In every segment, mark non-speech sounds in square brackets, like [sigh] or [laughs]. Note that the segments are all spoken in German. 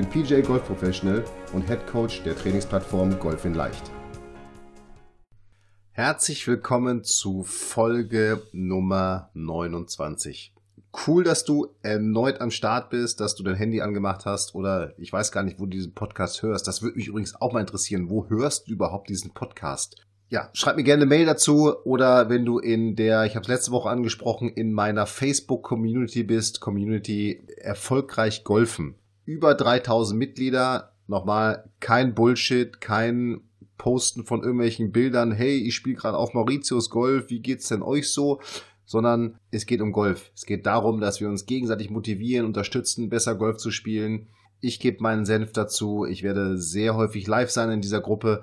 bin PJ Golf Professional und Head Coach der Trainingsplattform Golf in Leicht. Herzlich willkommen zu Folge Nummer 29. Cool, dass du erneut am Start bist, dass du dein Handy angemacht hast oder ich weiß gar nicht, wo du diesen Podcast hörst. Das würde mich übrigens auch mal interessieren. Wo hörst du überhaupt diesen Podcast? ja, schreib mir gerne eine Mail dazu oder wenn du in der, ich habe es letzte Woche angesprochen, in meiner Facebook-Community bist, Community erfolgreich golfen. Über 3000 Mitglieder, nochmal kein Bullshit, kein Posten von irgendwelchen Bildern, hey, ich spiele gerade auf Mauritius Golf, wie geht's denn euch so? Sondern es geht um Golf. Es geht darum, dass wir uns gegenseitig motivieren, unterstützen, besser Golf zu spielen. Ich gebe meinen Senf dazu. Ich werde sehr häufig live sein in dieser Gruppe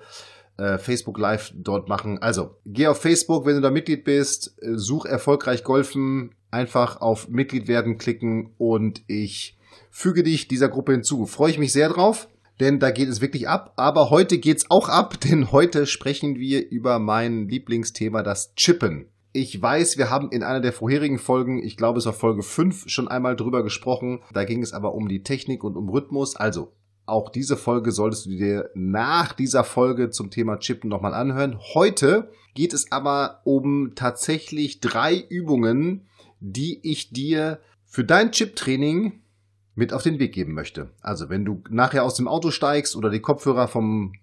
äh, Facebook Live dort machen. Also, geh auf Facebook, wenn du da Mitglied bist, äh, such erfolgreich Golfen, einfach auf Mitglied werden klicken und ich füge dich dieser Gruppe hinzu. Freue ich mich sehr drauf, denn da geht es wirklich ab. Aber heute geht's auch ab, [laughs] denn heute sprechen wir über mein Lieblingsthema, das Chippen. Ich weiß, wir haben in einer der vorherigen Folgen, ich glaube es war Folge 5, schon einmal drüber gesprochen. Da ging es aber um die Technik und um Rhythmus. Also auch diese Folge solltest du dir nach dieser Folge zum Thema Chippen nochmal anhören. Heute geht es aber um tatsächlich drei Übungen, die ich dir für dein Chip-Training mit auf den Weg geben möchte. Also wenn du nachher aus dem Auto steigst oder die Kopfhörer vom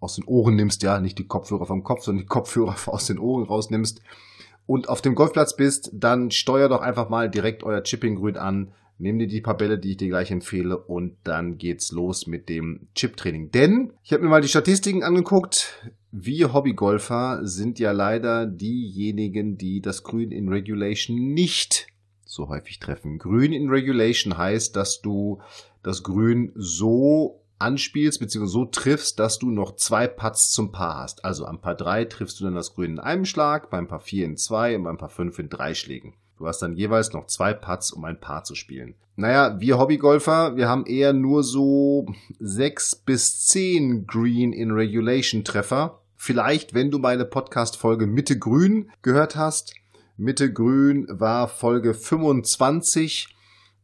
aus den Ohren nimmst, ja, nicht die Kopfhörer vom Kopf, sondern die Kopfhörer [laughs] aus den Ohren rausnimmst und auf dem Golfplatz bist, dann steuer doch einfach mal direkt euer Chipping-Grün an, Nimm dir die paar Bälle, die ich dir gleich empfehle, und dann geht's los mit dem Chip-Training. Denn ich habe mir mal die Statistiken angeguckt. Wir Hobbygolfer sind ja leider diejenigen, die das Grün in Regulation nicht so häufig treffen. Grün in Regulation heißt, dass du das Grün so anspielst bzw. so triffst, dass du noch zwei Putts zum Paar hast. Also am Paar 3 triffst du dann das Grün in einem Schlag, beim Paar 4 in zwei und beim Paar 5 in drei Schlägen. Du hast dann jeweils noch zwei Putts, um ein Paar zu spielen. Naja, wir Hobbygolfer, wir haben eher nur so sechs bis zehn Green in Regulation Treffer. Vielleicht, wenn du meine Podcast-Folge Mitte Grün gehört hast. Mitte Grün war Folge 25.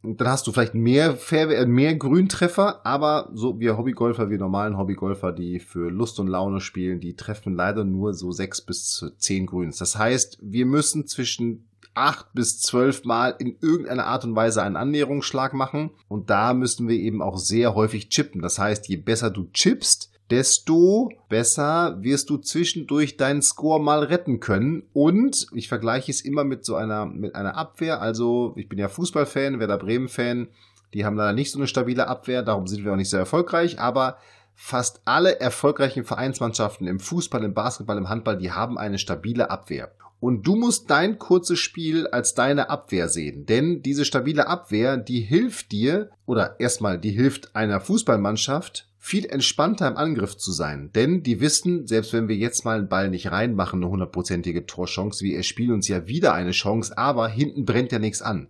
Dann hast du vielleicht mehr, Fair, mehr Grüntreffer, aber so wir Hobbygolfer, wir normalen Hobbygolfer, die für Lust und Laune spielen, die treffen leider nur so sechs bis zehn Grüns. Das heißt, wir müssen zwischen acht bis zwölf Mal in irgendeiner Art und Weise einen Annäherungsschlag machen. Und da müssen wir eben auch sehr häufig chippen. Das heißt, je besser du chippst, desto besser wirst du zwischendurch deinen Score mal retten können. Und ich vergleiche es immer mit so einer, mit einer Abwehr. Also, ich bin ja Fußballfan, Werder Bremen-Fan. Die haben leider nicht so eine stabile Abwehr, darum sind wir auch nicht sehr erfolgreich, aber fast alle erfolgreichen Vereinsmannschaften im Fußball, im Basketball, im Handball, die haben eine stabile Abwehr. Und du musst dein kurzes Spiel als deine Abwehr sehen. Denn diese stabile Abwehr, die hilft dir, oder erstmal, die hilft einer Fußballmannschaft, viel entspannter im Angriff zu sein. Denn die wissen, selbst wenn wir jetzt mal einen Ball nicht reinmachen, eine hundertprozentige Torchance, wir erspielen uns ja wieder eine Chance, aber hinten brennt ja nichts an.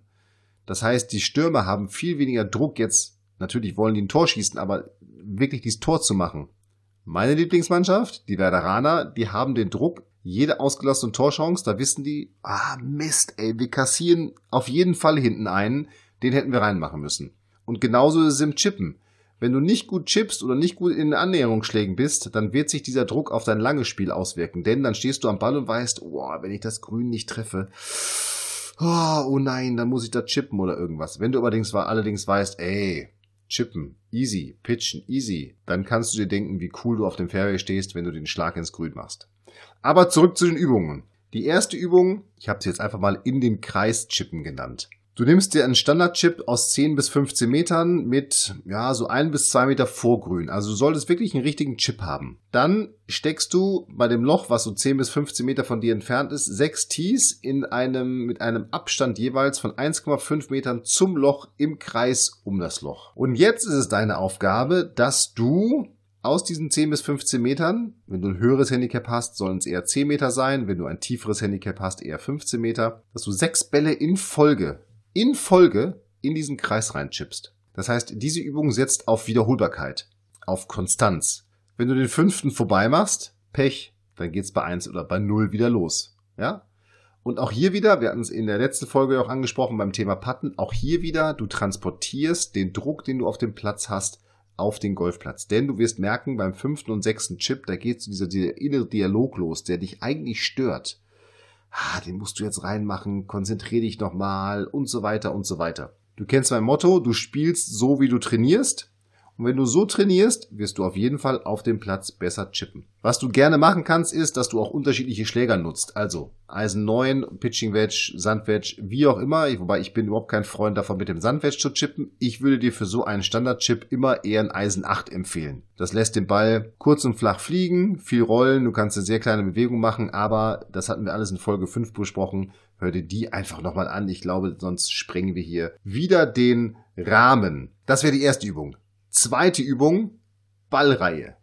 Das heißt, die Stürmer haben viel weniger Druck jetzt. Natürlich wollen die ein Tor schießen, aber wirklich dieses Tor zu machen. Meine Lieblingsmannschaft, die Werderaner, die haben den Druck, jede ausgelassene Torchance, da wissen die, ah Mist, ey, wir kassieren auf jeden Fall hinten einen, den hätten wir reinmachen müssen. Und genauso ist es im Chippen. Wenn du nicht gut chippst oder nicht gut in Annäherungsschlägen bist, dann wird sich dieser Druck auf dein langes Spiel auswirken. Denn dann stehst du am Ball und weißt, oh, wenn ich das Grün nicht treffe, oh, oh nein, dann muss ich da chippen oder irgendwas. Wenn du allerdings, allerdings weißt, ey, chippen, easy, pitchen, easy, dann kannst du dir denken, wie cool du auf dem Fairway stehst, wenn du den Schlag ins Grün machst. Aber zurück zu den Übungen. Die erste Übung, ich habe sie jetzt einfach mal in den Kreis chippen genannt. Du nimmst dir einen Standardchip aus 10 bis 15 Metern mit, ja, so ein bis zwei Meter Vorgrün. Also du solltest wirklich einen richtigen Chip haben. Dann steckst du bei dem Loch, was so 10 bis 15 Meter von dir entfernt ist, sechs Tees in einem, mit einem Abstand jeweils von 1,5 Metern zum Loch im Kreis um das Loch. Und jetzt ist es deine Aufgabe, dass du aus diesen 10 bis 15 Metern, wenn du ein höheres Handicap hast, sollen es eher 10 Meter sein, wenn du ein tieferes Handicap hast, eher 15 Meter, dass du sechs Bälle in Folge, in Folge in diesen Kreis reinchippst. Das heißt, diese Übung setzt auf Wiederholbarkeit, auf Konstanz. Wenn du den fünften vorbei machst, Pech, dann geht's bei eins oder bei null wieder los. Ja? Und auch hier wieder, wir hatten es in der letzten Folge auch angesprochen beim Thema Patten, auch hier wieder, du transportierst den Druck, den du auf dem Platz hast, auf den Golfplatz. Denn du wirst merken, beim fünften und sechsten Chip, da geht so dieser, dieser innere Dialog los, der dich eigentlich stört. Ah, den musst du jetzt reinmachen, konzentrier dich nochmal und so weiter und so weiter. Du kennst mein Motto, du spielst so, wie du trainierst. Und wenn du so trainierst, wirst du auf jeden Fall auf dem Platz besser chippen. Was du gerne machen kannst, ist, dass du auch unterschiedliche Schläger nutzt. Also Eisen 9, Pitching Wedge, Sandwedge, wie auch immer. Wobei ich bin überhaupt kein Freund davon, mit dem Sandwedge zu chippen. Ich würde dir für so einen Standard-Chip immer eher ein Eisen 8 empfehlen. Das lässt den Ball kurz und flach fliegen, viel rollen, du kannst eine sehr kleine Bewegung machen, aber das hatten wir alles in Folge 5 besprochen. Hör dir die einfach nochmal an. Ich glaube, sonst sprengen wir hier wieder den Rahmen. Das wäre die erste Übung. Zweite Übung, Ballreihe.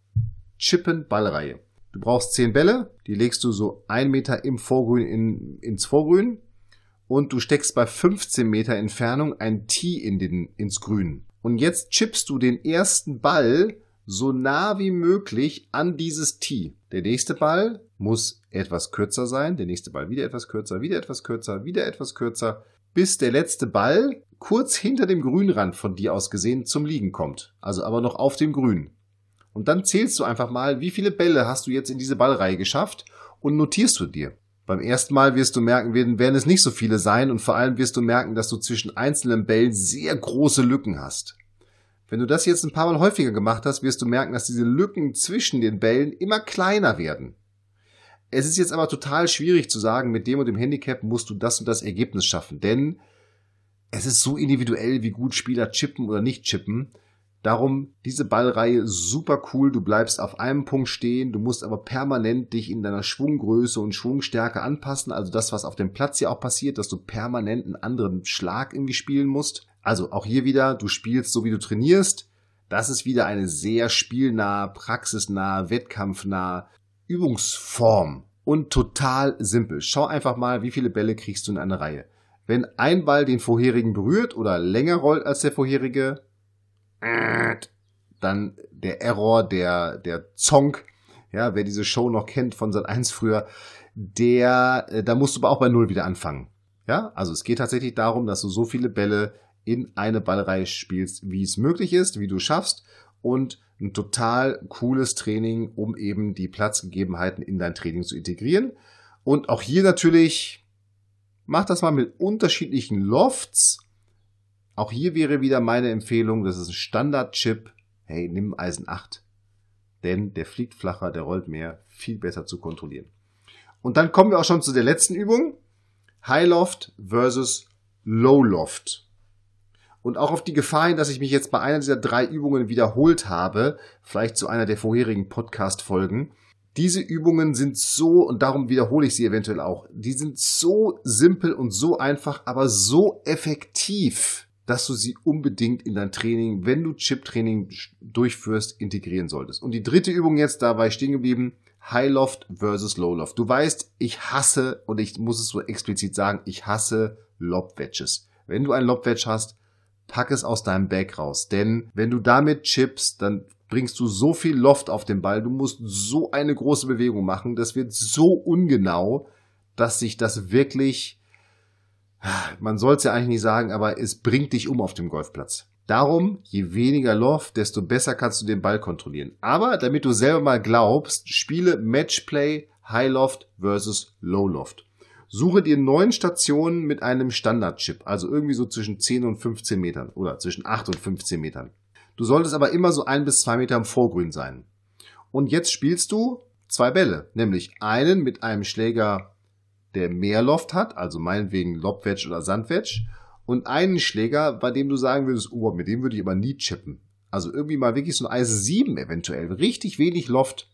Chippen, Ballreihe. Du brauchst zehn Bälle, die legst du so ein Meter im Vorgrün in, ins Vorgrün und du steckst bei 15 Meter Entfernung ein Tee in den, ins Grün. Und jetzt chippst du den ersten Ball so nah wie möglich an dieses Tee. Der nächste Ball muss etwas kürzer sein, der nächste Ball wieder etwas kürzer, wieder etwas kürzer, wieder etwas kürzer, bis der letzte Ball kurz hinter dem Grünrand von dir aus gesehen zum Liegen kommt. Also aber noch auf dem Grün. Und dann zählst du einfach mal, wie viele Bälle hast du jetzt in diese Ballreihe geschafft und notierst du dir. Beim ersten Mal wirst du merken, werden, es nicht so viele sein und vor allem wirst du merken, dass du zwischen einzelnen Bällen sehr große Lücken hast. Wenn du das jetzt ein paar Mal häufiger gemacht hast, wirst du merken, dass diese Lücken zwischen den Bällen immer kleiner werden. Es ist jetzt aber total schwierig zu sagen, mit dem und dem Handicap musst du das und das Ergebnis schaffen, denn es ist so individuell, wie gut Spieler chippen oder nicht chippen. Darum diese Ballreihe super cool. Du bleibst auf einem Punkt stehen. Du musst aber permanent dich in deiner Schwunggröße und Schwungstärke anpassen. Also das, was auf dem Platz hier auch passiert, dass du permanent einen anderen Schlag irgendwie spielen musst. Also auch hier wieder, du spielst so wie du trainierst. Das ist wieder eine sehr spielnah, praxisnah, wettkampfnah Übungsform und total simpel. Schau einfach mal, wie viele Bälle kriegst du in einer Reihe. Wenn ein Ball den vorherigen berührt oder länger rollt als der vorherige, dann der Error, der, der Zonk, ja, wer diese Show noch kennt von Sat 1 früher, der, äh, da musst du aber auch bei Null wieder anfangen. Ja, also es geht tatsächlich darum, dass du so viele Bälle in eine Ballreihe spielst, wie es möglich ist, wie du schaffst und ein total cooles Training, um eben die Platzgegebenheiten in dein Training zu integrieren. Und auch hier natürlich Mach das mal mit unterschiedlichen Lofts. Auch hier wäre wieder meine Empfehlung, das ist ein Standard-Chip. Hey, nimm Eisen 8. Denn der fliegt flacher, der rollt mehr, viel besser zu kontrollieren. Und dann kommen wir auch schon zu der letzten Übung. High Loft versus Low Loft. Und auch auf die Gefahr hin, dass ich mich jetzt bei einer dieser drei Übungen wiederholt habe, vielleicht zu einer der vorherigen Podcast-Folgen, diese Übungen sind so, und darum wiederhole ich sie eventuell auch, die sind so simpel und so einfach, aber so effektiv, dass du sie unbedingt in dein Training, wenn du Chip-Training durchführst, integrieren solltest. Und die dritte Übung jetzt dabei stehen geblieben, High Loft versus Low Loft. Du weißt, ich hasse, und ich muss es so explizit sagen, ich hasse Lob Wedges. Wenn du ein Lob Wedge hast, pack es aus deinem Bag raus. Denn wenn du damit chippst, dann bringst du so viel Loft auf den Ball, du musst so eine große Bewegung machen, das wird so ungenau, dass sich das wirklich, man soll es ja eigentlich nicht sagen, aber es bringt dich um auf dem Golfplatz. Darum, je weniger Loft, desto besser kannst du den Ball kontrollieren. Aber damit du selber mal glaubst, spiele Matchplay High Loft versus Low Loft. Suche dir neun Stationen mit einem Standardchip, also irgendwie so zwischen 10 und 15 Metern oder zwischen 8 und 15 Metern. Du solltest aber immer so ein bis zwei Meter im Vorgrün sein. Und jetzt spielst du zwei Bälle, nämlich einen mit einem Schläger, der mehr Loft hat, also meinetwegen Lobwedge oder Sandwedge, und einen Schläger, bei dem du sagen würdest, oh, mit dem würde ich aber nie chippen. Also irgendwie mal wirklich so ein Eisen 7 eventuell, richtig wenig Loft.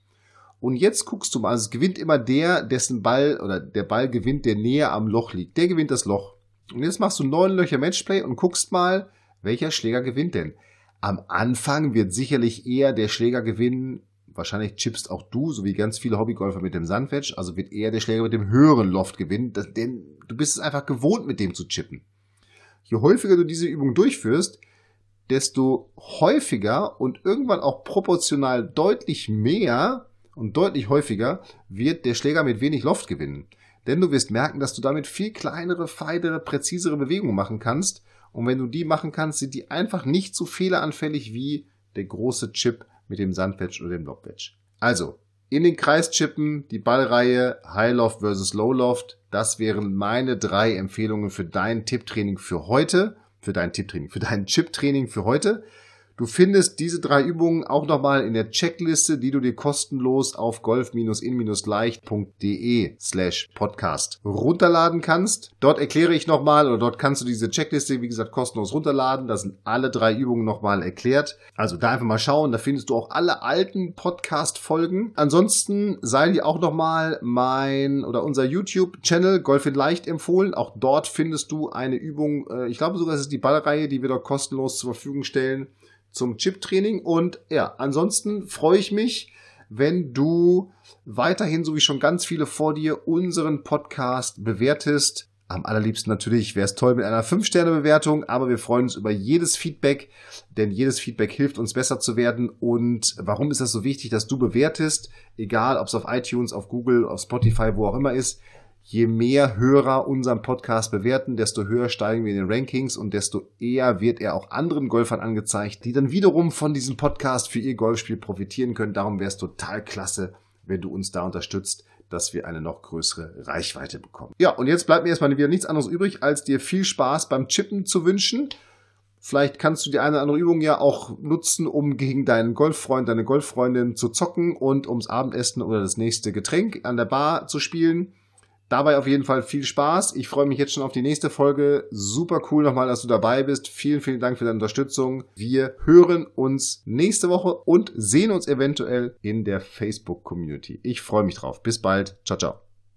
Und jetzt guckst du mal, also es gewinnt immer der, dessen Ball oder der Ball gewinnt, der näher am Loch liegt. Der gewinnt das Loch. Und jetzt machst du neun Löcher Matchplay und guckst mal, welcher Schläger gewinnt denn. Am Anfang wird sicherlich eher der Schläger gewinnen. Wahrscheinlich chippst auch du, so wie ganz viele Hobbygolfer mit dem Sandwedge. Also wird eher der Schläger mit dem höheren Loft gewinnen, denn du bist es einfach gewohnt, mit dem zu chippen. Je häufiger du diese Übung durchführst, desto häufiger und irgendwann auch proportional deutlich mehr und deutlich häufiger wird der Schläger mit wenig Loft gewinnen. Denn du wirst merken, dass du damit viel kleinere, feinere, präzisere Bewegungen machen kannst. Und wenn du die machen kannst, sind die einfach nicht so fehleranfällig wie der große Chip mit dem Sandwedge oder dem Lobwedge. Also, in den Kreis chippen, die Ballreihe High Loft versus Low Loft. Das wären meine drei Empfehlungen für dein Tipptraining für heute. Für dein Tipptraining, für dein Chip-Training für heute. Du findest diese drei Übungen auch nochmal in der Checkliste, die du dir kostenlos auf golf-in-leicht.de slash podcast runterladen kannst. Dort erkläre ich nochmal oder dort kannst du diese Checkliste, wie gesagt, kostenlos runterladen. Da sind alle drei Übungen nochmal erklärt. Also da einfach mal schauen, da findest du auch alle alten Podcast-Folgen. Ansonsten sei dir auch nochmal mein oder unser YouTube-Channel Golf in Leicht empfohlen. Auch dort findest du eine Übung, äh, ich glaube sogar, es ist die Ballreihe, die wir dort kostenlos zur Verfügung stellen zum Chip-Training. Und ja, ansonsten freue ich mich, wenn du weiterhin, so wie schon ganz viele vor dir, unseren Podcast bewertest. Am allerliebsten natürlich wäre es toll mit einer 5-Sterne-Bewertung, aber wir freuen uns über jedes Feedback, denn jedes Feedback hilft uns besser zu werden. Und warum ist das so wichtig, dass du bewertest? Egal, ob es auf iTunes, auf Google, auf Spotify, wo auch immer ist je mehr Hörer unseren Podcast bewerten, desto höher steigen wir in den Rankings und desto eher wird er auch anderen Golfern angezeigt, die dann wiederum von diesem Podcast für ihr Golfspiel profitieren können. Darum wäre es total klasse, wenn du uns da unterstützt, dass wir eine noch größere Reichweite bekommen. Ja, und jetzt bleibt mir erstmal wieder nichts anderes übrig, als dir viel Spaß beim Chippen zu wünschen. Vielleicht kannst du die eine oder andere Übung ja auch nutzen, um gegen deinen Golffreund, deine Golffreundin zu zocken und ums Abendessen oder das nächste Getränk an der Bar zu spielen. Dabei auf jeden Fall viel Spaß. Ich freue mich jetzt schon auf die nächste Folge. Super cool nochmal, dass du dabei bist. Vielen, vielen Dank für deine Unterstützung. Wir hören uns nächste Woche und sehen uns eventuell in der Facebook-Community. Ich freue mich drauf. Bis bald. Ciao, ciao.